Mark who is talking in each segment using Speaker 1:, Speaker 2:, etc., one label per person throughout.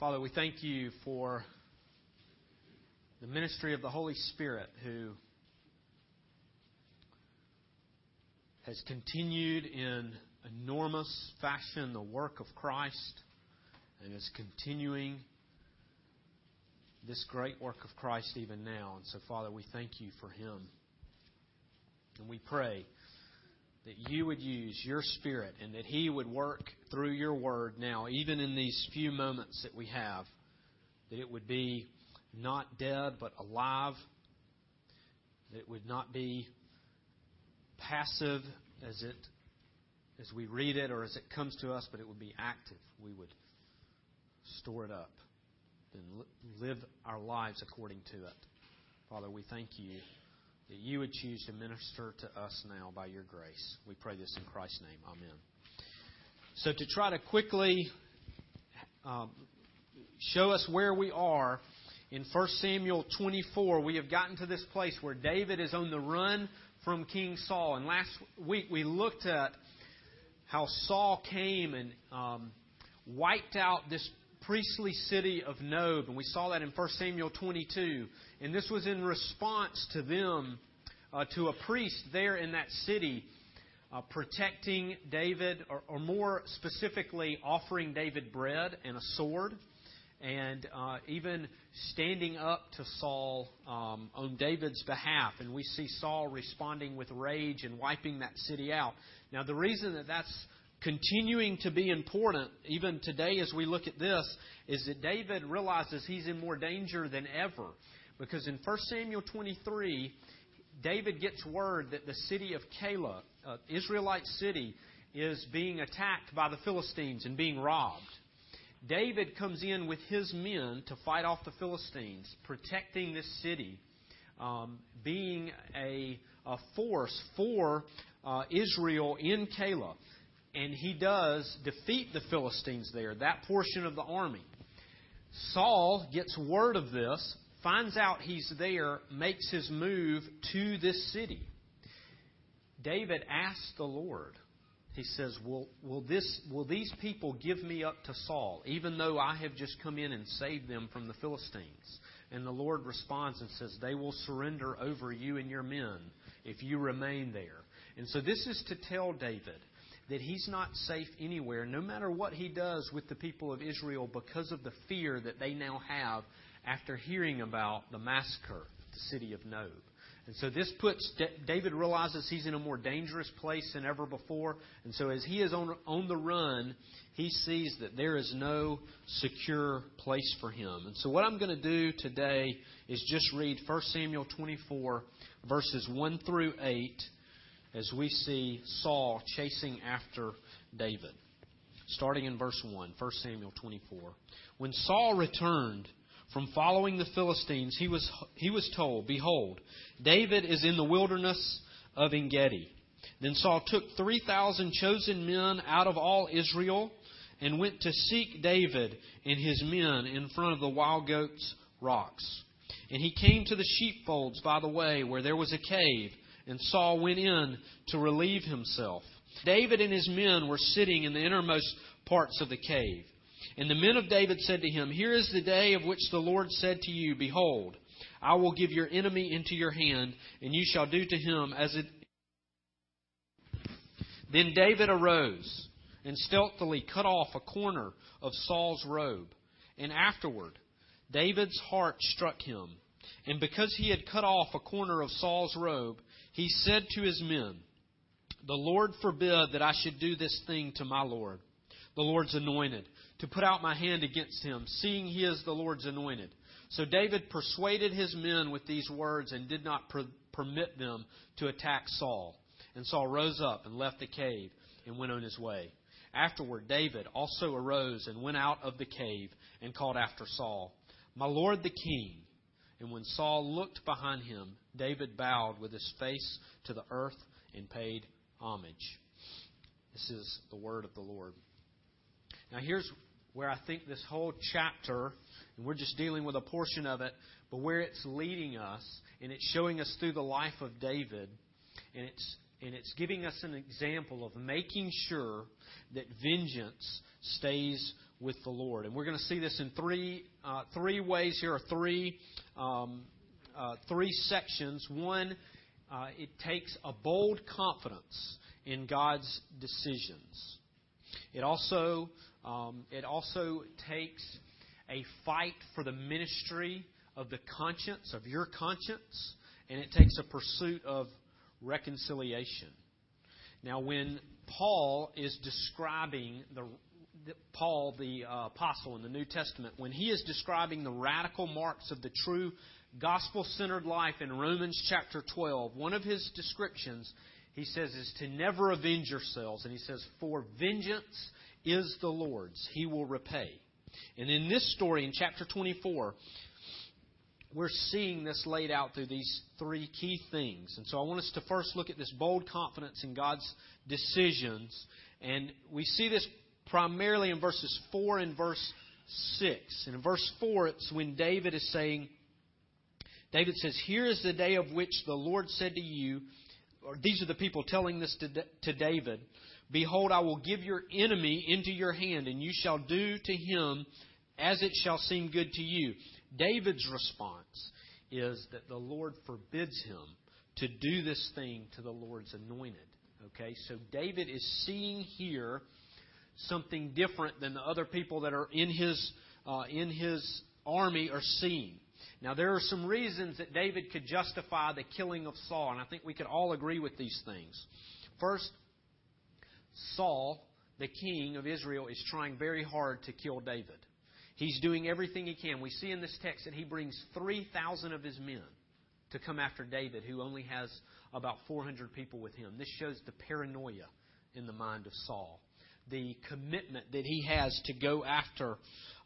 Speaker 1: Father, we thank you for the ministry of the Holy Spirit who has continued in enormous fashion the work of Christ and is continuing this great work of Christ even now. And so, Father, we thank you for him. And we pray that you would use your Spirit and that He would work through your Word now, even in these few moments that we have, that it would be not dead but alive, that it would not be passive as it as we read it or as it comes to us, but it would be active. We would store it up and live our lives according to it. Father, we thank you that you would choose to minister to us now by your grace. We pray this in Christ's name. Amen. So, to try to quickly um, show us where we are, in 1 Samuel 24, we have gotten to this place where David is on the run from King Saul. And last week we looked at how Saul came and um, wiped out this priestly city of Nob, and we saw that in 1 Samuel 22. And this was in response to them, uh, to a priest there in that city, uh, protecting David, or, or, more specifically, offering David bread and a sword, and uh, even standing up to Saul um, on David's behalf. And we see Saul responding with rage and wiping that city out. Now, the reason that that's continuing to be important, even today as we look at this, is that David realizes he's in more danger than ever. Because in 1 Samuel 23, David gets word that the city of Keilah, uh, Israelite city, is being attacked by the Philistines and being robbed. David comes in with his men to fight off the Philistines, protecting this city, um, being a, a, force for uh, Israel in Keilah and he does defeat the Philistines there, that portion of the army. Saul gets word of this, finds out he's there, makes his move to this city. David asks the Lord, he says, will, will, this, will these people give me up to Saul, even though I have just come in and saved them from the Philistines? And the Lord responds and says, They will surrender over you and your men if you remain there. And so this is to tell David that he's not safe anywhere, no matter what he does with the people of Israel, because of the fear that they now have after hearing about the massacre at the city of Nob. And so this puts David realizes he's in a more dangerous place than ever before. And so as he is on, on the run, he sees that there is no secure place for him. And so what I'm going to do today is just read 1 Samuel 24, verses 1 through 8 as we see Saul chasing after David. Starting in verse 1, 1 Samuel 24. When Saul returned from following the Philistines, he was, he was told, Behold, David is in the wilderness of Engedi. Then Saul took 3,000 chosen men out of all Israel and went to seek David and his men in front of the wild goats' rocks. And he came to the sheepfolds by the way where there was a cave and Saul went in to relieve himself. David and his men were sitting in the innermost parts of the cave. And the men of David said to him, Here is the day of which the Lord said to you, Behold, I will give your enemy into your hand, and you shall do to him as it. Then David arose and stealthily cut off a corner of Saul's robe. And afterward, David's heart struck him. And because he had cut off a corner of Saul's robe, he said to his men, The Lord forbid that I should do this thing to my Lord, the Lord's anointed, to put out my hand against him, seeing he is the Lord's anointed. So David persuaded his men with these words and did not per- permit them to attack Saul. And Saul rose up and left the cave and went on his way. Afterward, David also arose and went out of the cave and called after Saul, My Lord the king. And when Saul looked behind him, David bowed with his face to the earth and paid homage. This is the word of the Lord. Now, here's where I think this whole chapter, and we're just dealing with a portion of it, but where it's leading us, and it's showing us through the life of David, and it's and it's giving us an example of making sure that vengeance stays with the Lord. And we're going to see this in three, uh, three ways here, or three, um, uh, three sections. One, uh, it takes a bold confidence in God's decisions. It also, um, it also takes a fight for the ministry of the conscience, of your conscience, and it takes a pursuit of reconciliation. Now, when Paul is describing the Paul, the uh, apostle in the New Testament, when he is describing the radical marks of the true gospel centered life in Romans chapter 12, one of his descriptions, he says, is to never avenge yourselves. And he says, For vengeance is the Lord's, he will repay. And in this story, in chapter 24, we're seeing this laid out through these three key things. And so I want us to first look at this bold confidence in God's decisions. And we see this primarily in verses 4 and verse 6. And in verse 4, it's when David is saying, David says, Here is the day of which the Lord said to you, or these are the people telling this to, to David, Behold, I will give your enemy into your hand, and you shall do to him as it shall seem good to you. David's response is that the Lord forbids him to do this thing to the Lord's anointed. Okay, so David is seeing here something different than the other people that are in his uh, in his army are seeing. Now there are some reasons that David could justify the killing of Saul, and I think we could all agree with these things. First, Saul, the king of Israel, is trying very hard to kill David. He's doing everything he can. We see in this text that he brings 3,000 of his men to come after David, who only has about 400 people with him. This shows the paranoia in the mind of Saul the commitment that he has to go after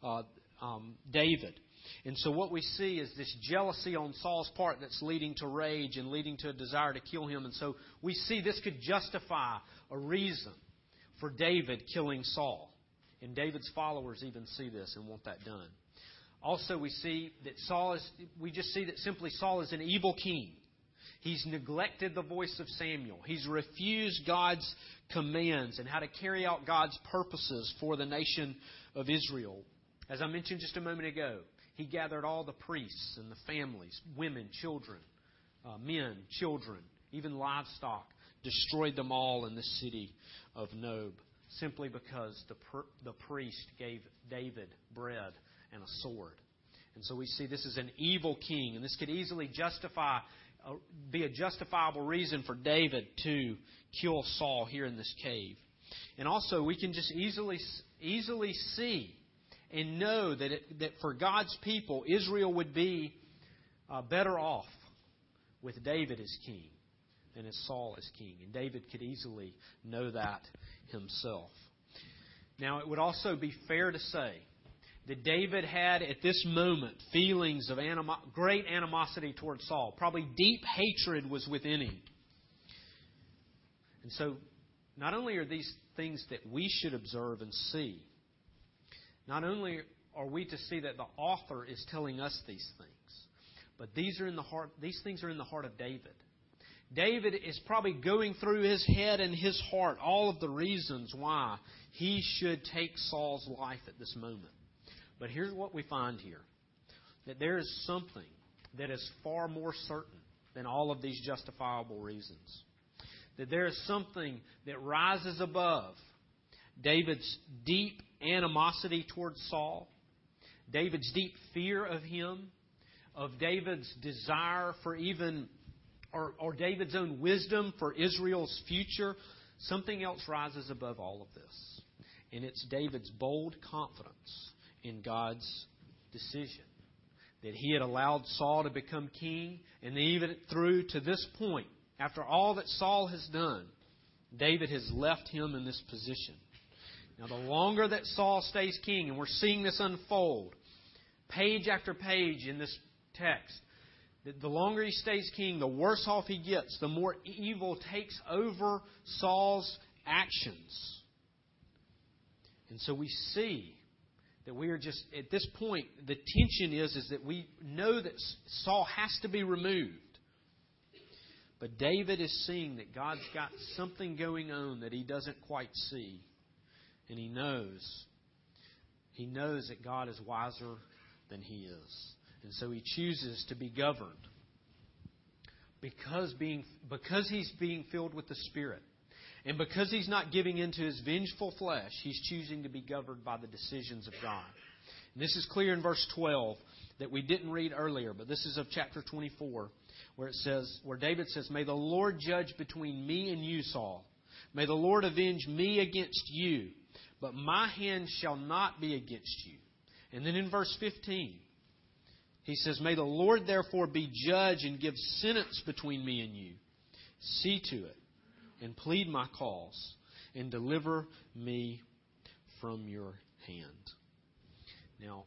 Speaker 1: uh, um, David. And so what we see is this jealousy on Saul's part that's leading to rage and leading to a desire to kill him. And so we see this could justify a reason for David killing Saul. And David's followers even see this and want that done. Also, we see that Saul is, we just see that simply Saul is an evil king. He's neglected the voice of Samuel. He's refused God's commands and how to carry out God's purposes for the nation of Israel. As I mentioned just a moment ago, he gathered all the priests and the families, women, children, uh, men, children, even livestock, destroyed them all in the city of Nob simply because the, the priest gave David bread and a sword. And so we see this is an evil king, and this could easily justify be a justifiable reason for David to kill Saul here in this cave. And also, we can just easily easily see and know that it, that for God's people, Israel would be uh, better off with David as king than as Saul as king. And David could easily know that himself. Now, it would also be fair to say that David had at this moment feelings of animo- great animosity towards Saul. Probably deep hatred was within him. And so, not only are these things that we should observe and see, not only are we to see that the author is telling us these things, but these are in the heart these things are in the heart of David. David is probably going through his head and his heart all of the reasons why he should take Saul's life at this moment. But here's what we find here that there is something that is far more certain than all of these justifiable reasons. That there is something that rises above David's deep animosity towards Saul, David's deep fear of him, of David's desire for even, or, or David's own wisdom for Israel's future. Something else rises above all of this. And it's David's bold confidence in God's decision. That he had allowed Saul to become king, and even through to this point, after all that Saul has done, David has left him in this position. Now, the longer that Saul stays king, and we're seeing this unfold, page after page in this text, the longer he stays king, the worse off he gets, the more evil takes over Saul's actions. And so we see that we are just at this point the tension is is that we know that Saul has to be removed. But David is seeing that God's got something going on that he doesn't quite see. And he knows. He knows that God is wiser than he is. And so he chooses to be governed because, being, because he's being filled with the Spirit. And because he's not giving into his vengeful flesh, he's choosing to be governed by the decisions of God. And this is clear in verse 12 that we didn't read earlier, but this is of chapter 24, where it says, where David says, May the Lord judge between me and you, Saul. May the Lord avenge me against you, but my hand shall not be against you. And then in verse 15, he says, May the Lord therefore be judge and give sentence between me and you. See to it and plead my cause and deliver me from your hand. Now,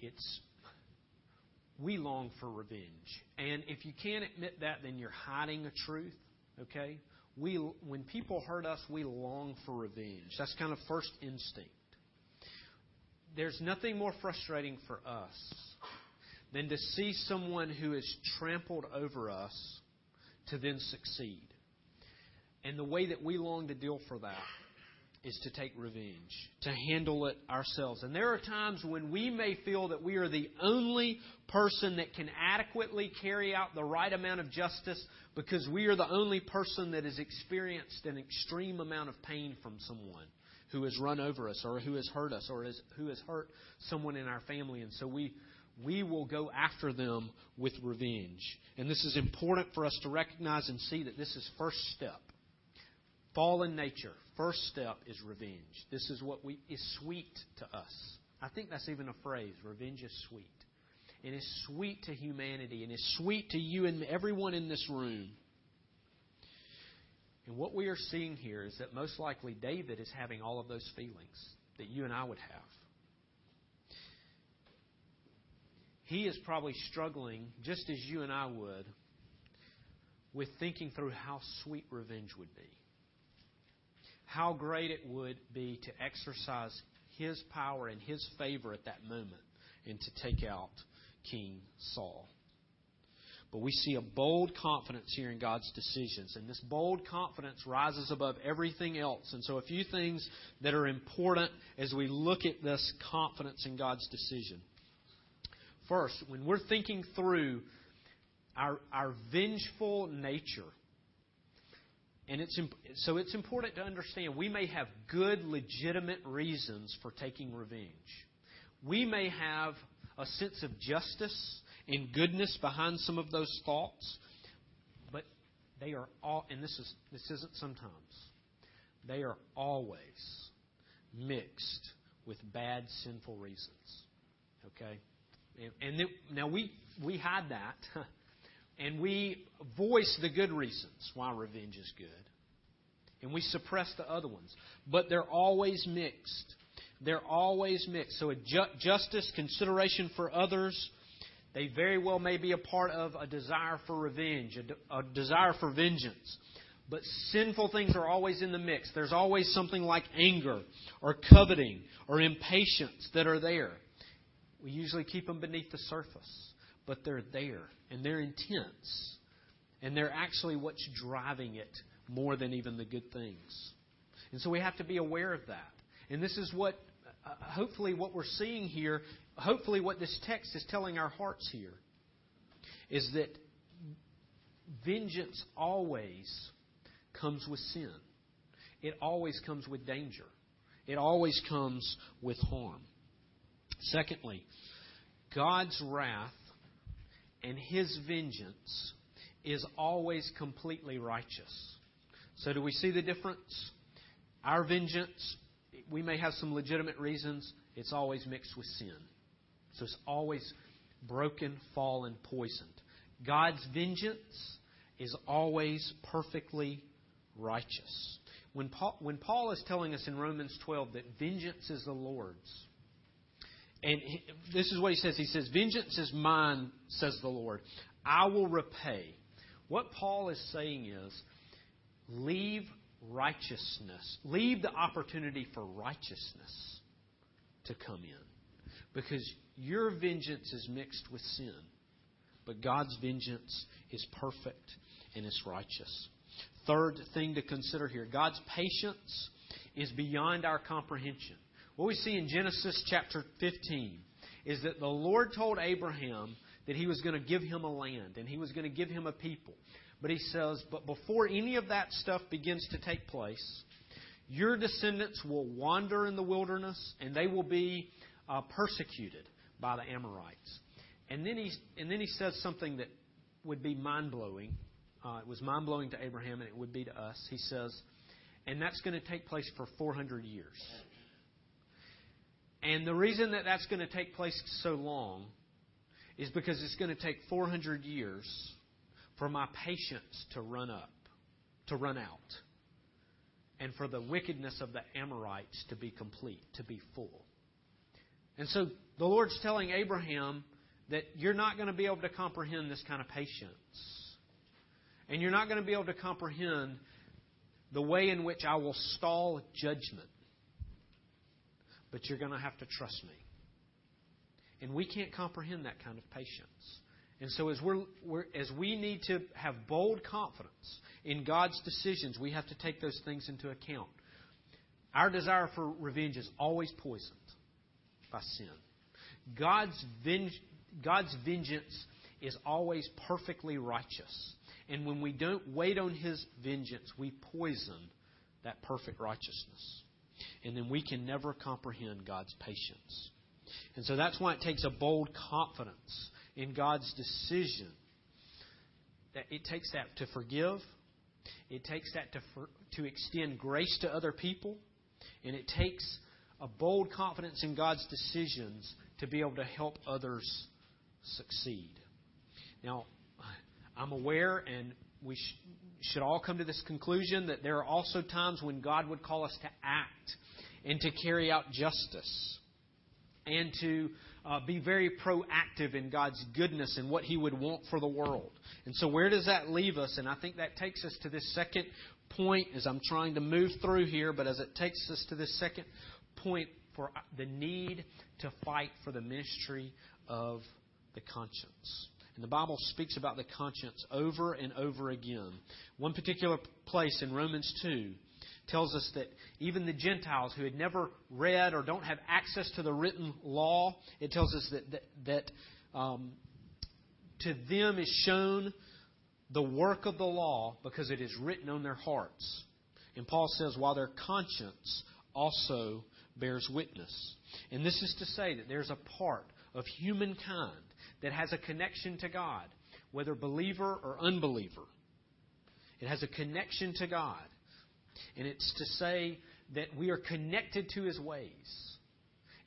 Speaker 1: it's we long for revenge. And if you can't admit that, then you're hiding a truth, okay? We when people hurt us, we long for revenge. That's kind of first instinct. There's nothing more frustrating for us than to see someone who is trampled over us to then succeed. And the way that we long to deal for that is to take revenge, to handle it ourselves. And there are times when we may feel that we are the only person that can adequately carry out the right amount of justice because we are the only person that has experienced an extreme amount of pain from someone who has run over us or who has hurt us or who has hurt someone in our family. And so we, we will go after them with revenge. And this is important for us to recognize and see that this is first step. Fallen nature, first step is revenge. This is what we is sweet to us. I think that's even a phrase. Revenge is sweet. and It is sweet to humanity and is sweet to you and everyone in this room. And what we are seeing here is that most likely David is having all of those feelings that you and I would have. He is probably struggling, just as you and I would, with thinking through how sweet revenge would be. How great it would be to exercise his power and his favor at that moment and to take out King Saul. But we see a bold confidence here in God's decisions. And this bold confidence rises above everything else. And so, a few things that are important as we look at this confidence in God's decision. First, when we're thinking through our, our vengeful nature, and it's so it's important to understand we may have good, legitimate reasons for taking revenge. We may have a sense of justice and goodness behind some of those thoughts, but they are all, and this is this isn't sometimes, they are always mixed with bad, sinful reasons. Okay, now we hide that, and we voice the good reasons why revenge is good, and we suppress the other ones, but they're always mixed. They're always mixed. So, justice, consideration for others, they very well may be a part of a desire for revenge, a desire for vengeance. But sinful things are always in the mix. There's always something like anger or coveting or impatience that are there. We usually keep them beneath the surface, but they're there and they're intense. And they're actually what's driving it more than even the good things. And so we have to be aware of that. And this is what, uh, hopefully, what we're seeing here hopefully, what this text is telling our hearts here is that vengeance always comes with sin, it always comes with danger, it always comes with harm. Secondly, God's wrath and his vengeance is always completely righteous. So, do we see the difference? Our vengeance, we may have some legitimate reasons, it's always mixed with sin. So it's always broken, fallen, poisoned. God's vengeance is always perfectly righteous. When Paul, when Paul is telling us in Romans 12 that vengeance is the Lord's, and he, this is what he says He says, Vengeance is mine, says the Lord. I will repay. What Paul is saying is, leave righteousness, leave the opportunity for righteousness to come in. Because your vengeance is mixed with sin, but God's vengeance is perfect and is righteous. Third thing to consider here God's patience is beyond our comprehension. What we see in Genesis chapter 15 is that the Lord told Abraham that he was going to give him a land and he was going to give him a people. But he says, but before any of that stuff begins to take place, your descendants will wander in the wilderness and they will be uh, persecuted by the Amorites. And then, he, and then he says something that would be mind blowing. Uh, it was mind blowing to Abraham and it would be to us. He says, and that's going to take place for 400 years. And the reason that that's going to take place so long is because it's going to take 400 years for my patience to run up, to run out, and for the wickedness of the Amorites to be complete, to be full. And so the Lord's telling Abraham that you're not going to be able to comprehend this kind of patience. And you're not going to be able to comprehend the way in which I will stall judgment. But you're going to have to trust me. And we can't comprehend that kind of patience. And so, as, we're, we're, as we need to have bold confidence in God's decisions, we have to take those things into account. Our desire for revenge is always poisoned by sin. God's, venge, God's vengeance is always perfectly righteous. And when we don't wait on His vengeance, we poison that perfect righteousness. And then we can never comprehend God's patience. And so that's why it takes a bold confidence in God's decision. That it takes that to forgive, it takes that to, for, to extend grace to other people, and it takes a bold confidence in God's decisions to be able to help others succeed. Now, I'm aware, and we sh- should all come to this conclusion, that there are also times when God would call us to act and to carry out justice and to uh, be very proactive in God's goodness and what He would want for the world. And so, where does that leave us? And I think that takes us to this second point as I'm trying to move through here, but as it takes us to this second point for the need to fight for the ministry of the conscience. And the Bible speaks about the conscience over and over again. One particular place in Romans 2 tells us that even the Gentiles who had never read or don't have access to the written law, it tells us that, that, that um, to them is shown the work of the law because it is written on their hearts. And Paul says, while their conscience also bears witness. And this is to say that there's a part of humankind that has a connection to God, whether believer or unbeliever. It has a connection to God. And it's to say that we are connected to His ways.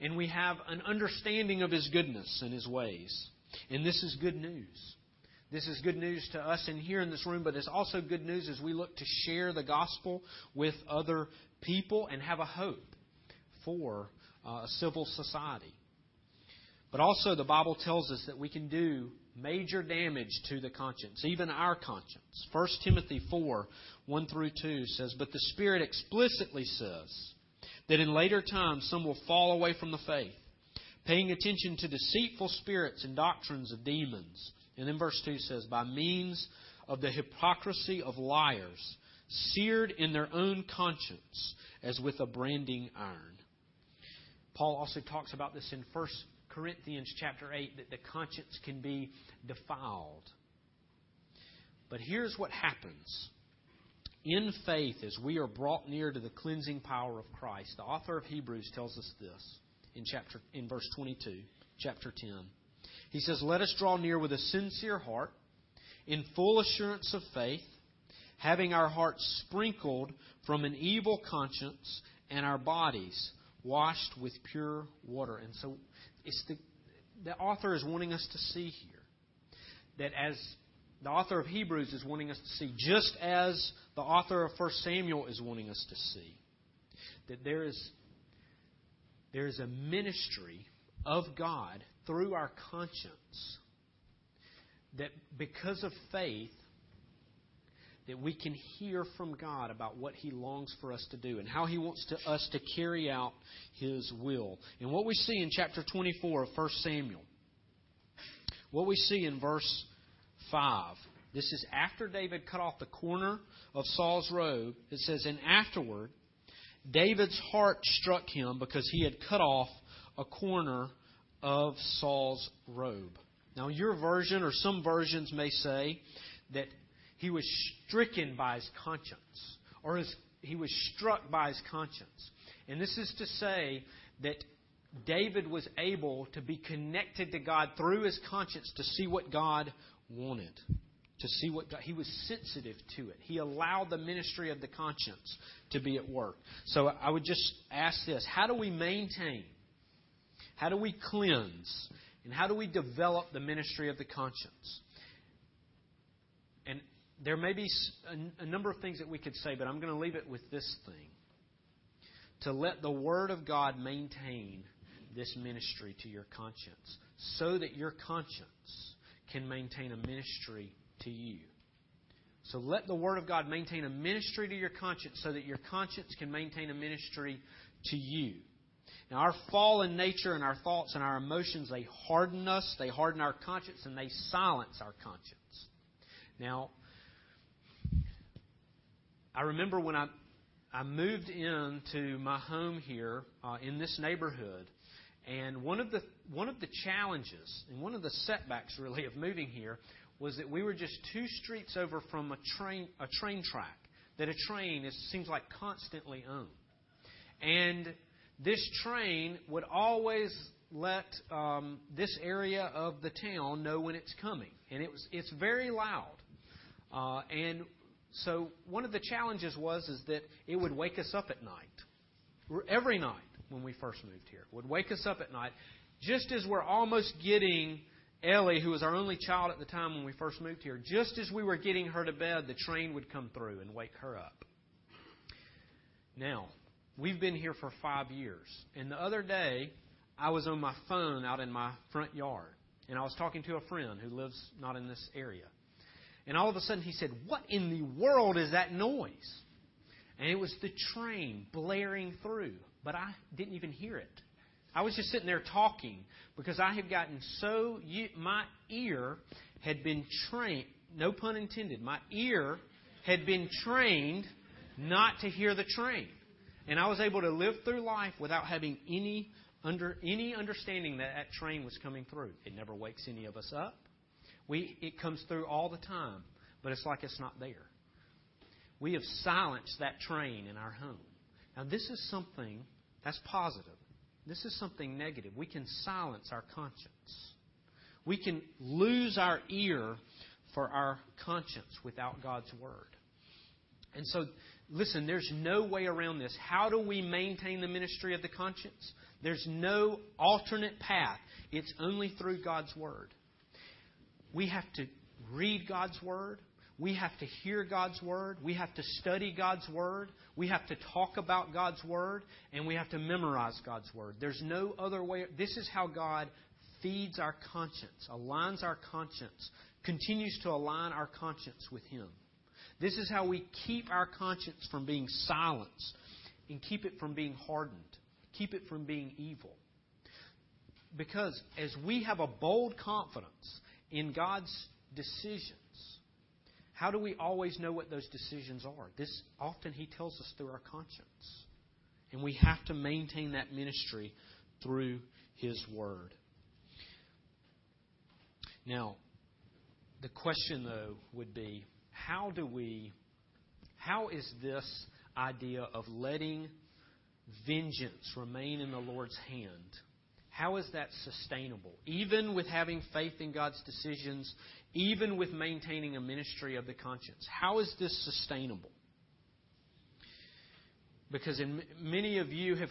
Speaker 1: And we have an understanding of His goodness and His ways. And this is good news. This is good news to us in here in this room, but it's also good news as we look to share the gospel with other people and have a hope for uh, a civil society. But also, the Bible tells us that we can do major damage to the conscience, even our conscience. 1 Timothy 4 1 through 2 says, But the Spirit explicitly says that in later times some will fall away from the faith, paying attention to deceitful spirits and doctrines of demons. And then verse 2 says, By means of the hypocrisy of liars, seared in their own conscience as with a branding iron. Paul also talks about this in 1 Corinthians chapter 8 that the conscience can be defiled. But here's what happens. In faith, as we are brought near to the cleansing power of Christ, the author of Hebrews tells us this in chapter in verse 22, chapter 10. He says, "Let us draw near with a sincere heart, in full assurance of faith, having our hearts sprinkled from an evil conscience and our bodies washed with pure water." And so it's the, the author is wanting us to see here that as the author of Hebrews is wanting us to see, just as the author of 1 Samuel is wanting us to see, that there is, there is a ministry of God through our conscience that because of faith that we can hear from God about what He longs for us to do and how He wants to, us to carry out His will. And what we see in chapter 24 of 1 Samuel, what we see in verse 5, this is after David cut off the corner of Saul's robe. It says, And afterward, David's heart struck him because he had cut off a corner of Saul's robe. Now, your version or some versions may say that he was stricken by his conscience, or his, he was struck by his conscience. And this is to say that David was able to be connected to God through his conscience to see what God wanted. To see what God, he was sensitive to it. He allowed the ministry of the conscience to be at work. So I would just ask this How do we maintain? How do we cleanse? And how do we develop the ministry of the conscience? There may be a, number of things that we could say, but I'm going to leave it with this thing. To let the Word of God maintain this ministry to your conscience so that your conscience can maintain a ministry to you. So let the Word of God maintain a ministry to your conscience so that your conscience can maintain a ministry to you. Now, our fallen nature and our thoughts and our emotions, they harden us, they harden our conscience, and they silence our conscience. Now, I remember when I, I moved into my home here uh, in this neighborhood, and one of the one of the challenges and one of the setbacks really of moving here was that we were just two streets over from a train a train track that a train is, seems like constantly owned. And this train would always let um, this area of the town know when it's coming, and it was it's very loud. Uh, and so one of the challenges was is that it would wake us up at night, every night when we first moved here. Would wake us up at night, just as we're almost getting Ellie, who was our only child at the time when we first moved here. Just as we were getting her to bed, the train would come through and wake her up. Now, we've been here for five years, and the other day I was on my phone out in my front yard, and I was talking to a friend who lives not in this area. And all of a sudden he said, What in the world is that noise? And it was the train blaring through but I didn't even hear it. I was just sitting there talking because I had gotten so my ear had been trained, no pun intended, my ear had been trained not to hear the train. And I was able to live through life without having any under any understanding that that train was coming through. It never wakes any of us up. We it comes through all the time, but it's like it's not there. We have silenced that train in our home. Now, this is something that's positive. This is something negative. We can silence our conscience. We can lose our ear for our conscience without God's Word. And so, listen, there's no way around this. How do we maintain the ministry of the conscience? There's no alternate path. It's only through God's Word. We have to read God's Word. We have to hear God's Word. We have to study God's Word. We have to talk about God's Word. And we have to memorize God's Word. There's no other way. This is how God feeds our conscience, aligns our conscience, continues to align our conscience with Him. This is how we keep our conscience from being silenced and keep it from being hardened, keep it from being evil. Because as we have a bold confidence in God's decisions, how do we always know what those decisions are? This often he tells us through our conscience. And we have to maintain that ministry through his word. Now, the question though would be how do we how is this idea of letting vengeance remain in the Lord's hand? How is that sustainable? Even with having faith in God's decisions, even with maintaining a ministry of the conscience. How is this sustainable? Because in, many of you have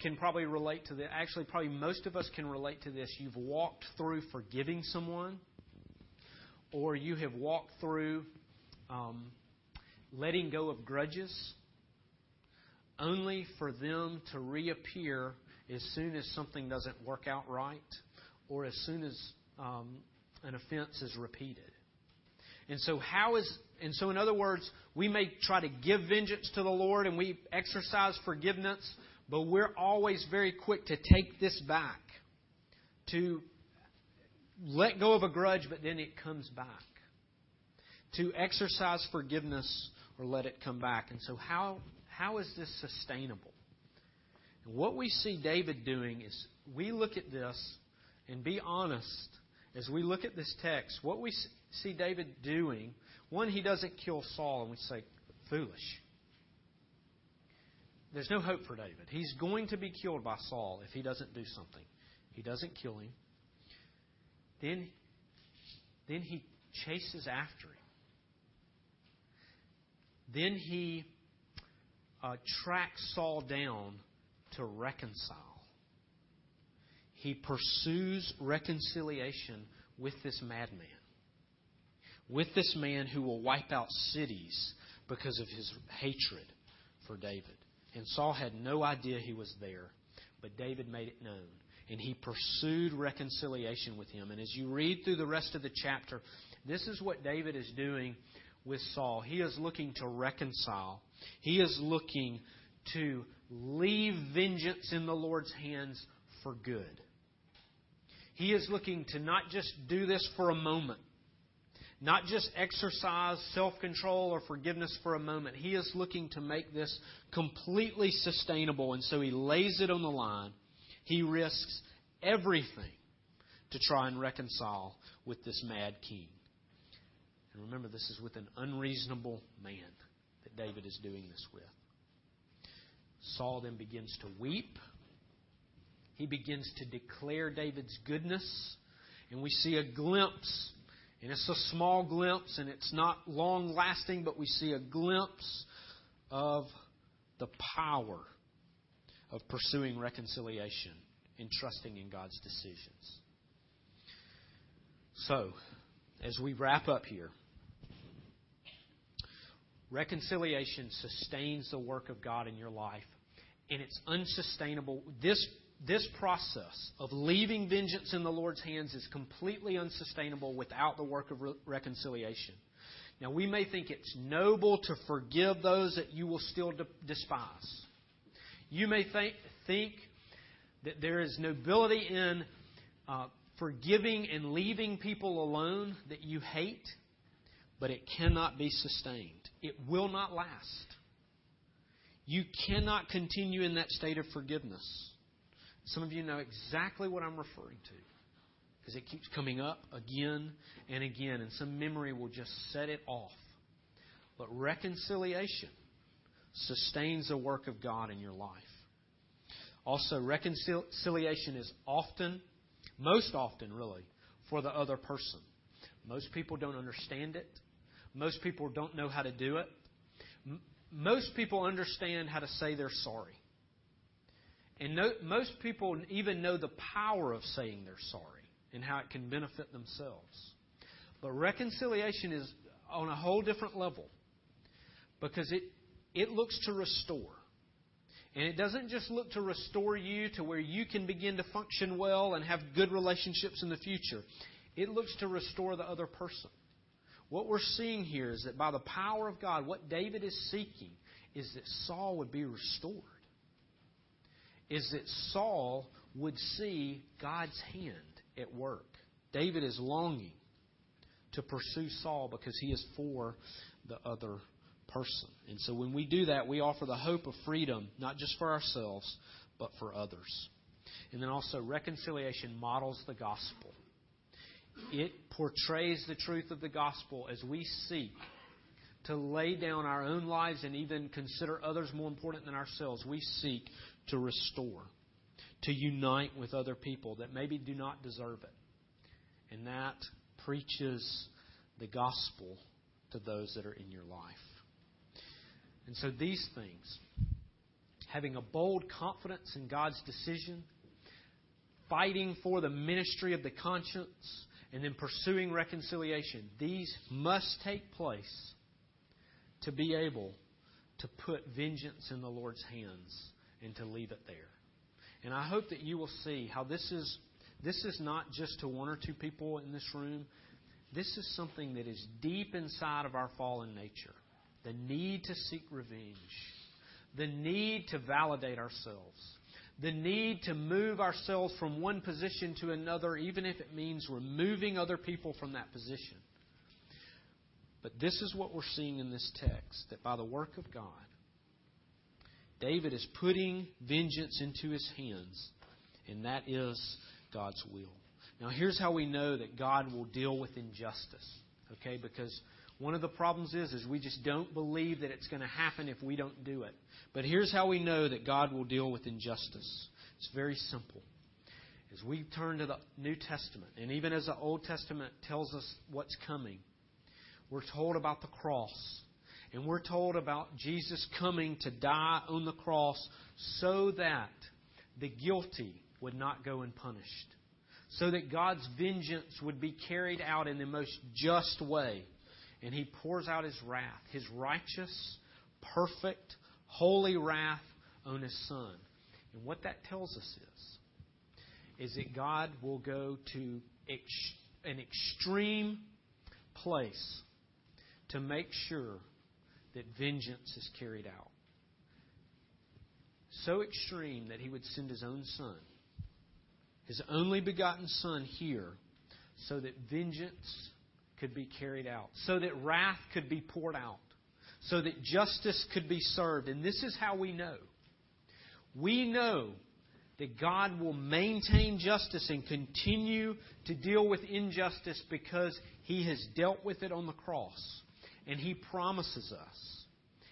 Speaker 1: can probably relate to this. Actually, probably most of us can relate to this. You've walked through forgiving someone, or you have walked through um, letting go of grudges, only for them to reappear as soon as something doesn't work out right, or as soon as um, an offense is repeated. And so, how is, and so in other words, we may try to give vengeance to the Lord and we exercise forgiveness, but we're always very quick to take this back, to let go of a grudge, but then it comes back. To exercise forgiveness or let it come back. And so, how, how is this sustainable? What we see David doing is we look at this and be honest as we look at this text. What we see David doing, one, he doesn't kill Saul, and we say, foolish. There's no hope for David. He's going to be killed by Saul if he doesn't do something. He doesn't kill him. Then, then he chases after him. Then he uh, tracks Saul down to reconcile. He pursues reconciliation with this madman, with this man who will wipe out cities because of his hatred for David. And Saul had no idea he was there, but David made it known. And he pursued reconciliation with him. And as you read through the rest of the chapter, this is what David is doing with Saul. He is looking to reconcile, he is looking to leave vengeance in the Lord's hands for good. He is looking to not just do this for a moment, not just exercise self control or forgiveness for a moment. He is looking to make this completely sustainable, and so he lays it on the line. He risks everything to try and reconcile with this mad king. And remember, this is with an unreasonable man that David is doing this with. Saul then begins to weep. He begins to declare David's goodness. And we see a glimpse and it's a small glimpse, and it's not long lasting, but we see a glimpse of the power of pursuing reconciliation and trusting in God's decisions. So, as we wrap up here, reconciliation sustains the work of God in your life, and it's unsustainable. This this process of leaving vengeance in the Lord's hands is completely unsustainable without the work of re- reconciliation. Now, we may think it's noble to forgive those that you will still de- despise. You may think, think that there is nobility in uh, forgiving and leaving people alone that you hate, but it cannot be sustained. It will not last. You cannot continue in that state of forgiveness. Some of you know exactly what I'm referring to because it keeps coming up again and again, and some memory will just set it off. But reconciliation sustains the work of God in your life. Also, reconciliation is often, most often really, for the other person. Most people don't understand it. Most people don't know how to do it. Most people understand how to say they're sorry. And no, most people even know the power of saying they're sorry and how it can benefit themselves. But reconciliation is on a whole different level because it, it looks to restore. And it doesn't just look to restore you to where you can begin to function well and have good relationships in the future. It looks to restore the other person. What we're seeing here is that by the power of God, what David is seeking is that Saul would be restored is that Saul would see God's hand at work. David is longing to pursue Saul because he is for the other person. And so when we do that, we offer the hope of freedom, not just for ourselves, but for others. And then also, reconciliation models the gospel. It portrays the truth of the gospel as we seek to lay down our own lives and even consider others more important than ourselves. We seek to restore, to unite with other people that maybe do not deserve it. And that preaches the gospel to those that are in your life. And so these things, having a bold confidence in God's decision, fighting for the ministry of the conscience, and then pursuing reconciliation, these must take place to be able to put vengeance in the Lord's hands and to leave it there. And I hope that you will see how this is this is not just to one or two people in this room. This is something that is deep inside of our fallen nature. The need to seek revenge. The need to validate ourselves. The need to move ourselves from one position to another, even if it means removing other people from that position. But this is what we're seeing in this text that by the work of God, David is putting vengeance into his hands, and that is God's will. Now, here's how we know that God will deal with injustice. Okay, because one of the problems is is we just don't believe that it's going to happen if we don't do it. But here's how we know that God will deal with injustice. It's very simple. As we turn to the New Testament, and even as the Old Testament tells us what's coming, we're told about the cross. And we're told about Jesus coming to die on the cross so that the guilty would not go unpunished. So that God's vengeance would be carried out in the most just way. And He pours out His wrath, His righteous, perfect, holy wrath on His Son. And what that tells us is, is that God will go to ex- an extreme place to make sure that vengeance is carried out. So extreme that he would send his own son, his only begotten son, here so that vengeance could be carried out, so that wrath could be poured out, so that justice could be served. And this is how we know. We know that God will maintain justice and continue to deal with injustice because he has dealt with it on the cross. And He promises us.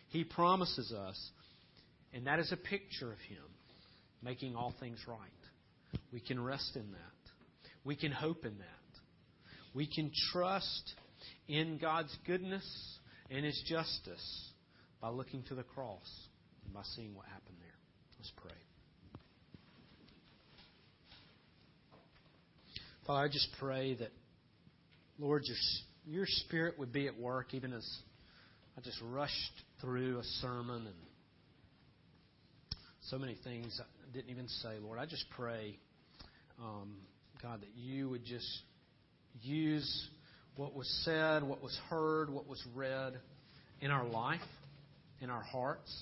Speaker 1: He promises us. And that is a picture of Him making all things right. We can rest in that. We can hope in that. We can trust in God's goodness and His justice by looking to the cross and by seeing what happened there. Let's pray. Father, I just pray that, Lord, your your Spirit would be at work even as I just rushed through a sermon and so many things I didn't even say, Lord. I just pray, um, God, that you would just use what was said, what was heard, what was read in our life, in our hearts.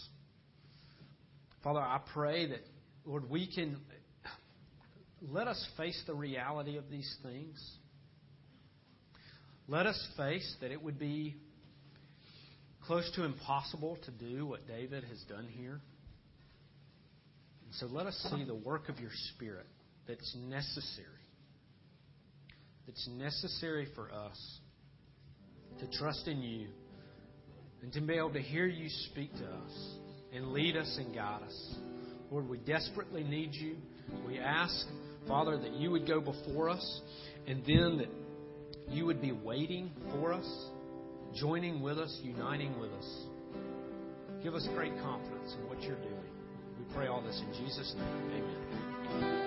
Speaker 1: Father, I pray that, Lord, we can let us face the reality of these things. Let us face that it would be close to impossible to do what David has done here. And so let us see the work of your Spirit that's necessary. That's necessary for us to trust in you and to be able to hear you speak to us and lead us and guide us. Lord, we desperately need you. We ask, Father, that you would go before us and then that you would be waiting for us, joining with us, uniting with us. Give us great confidence in what you're doing. We pray all this in Jesus' name. Amen.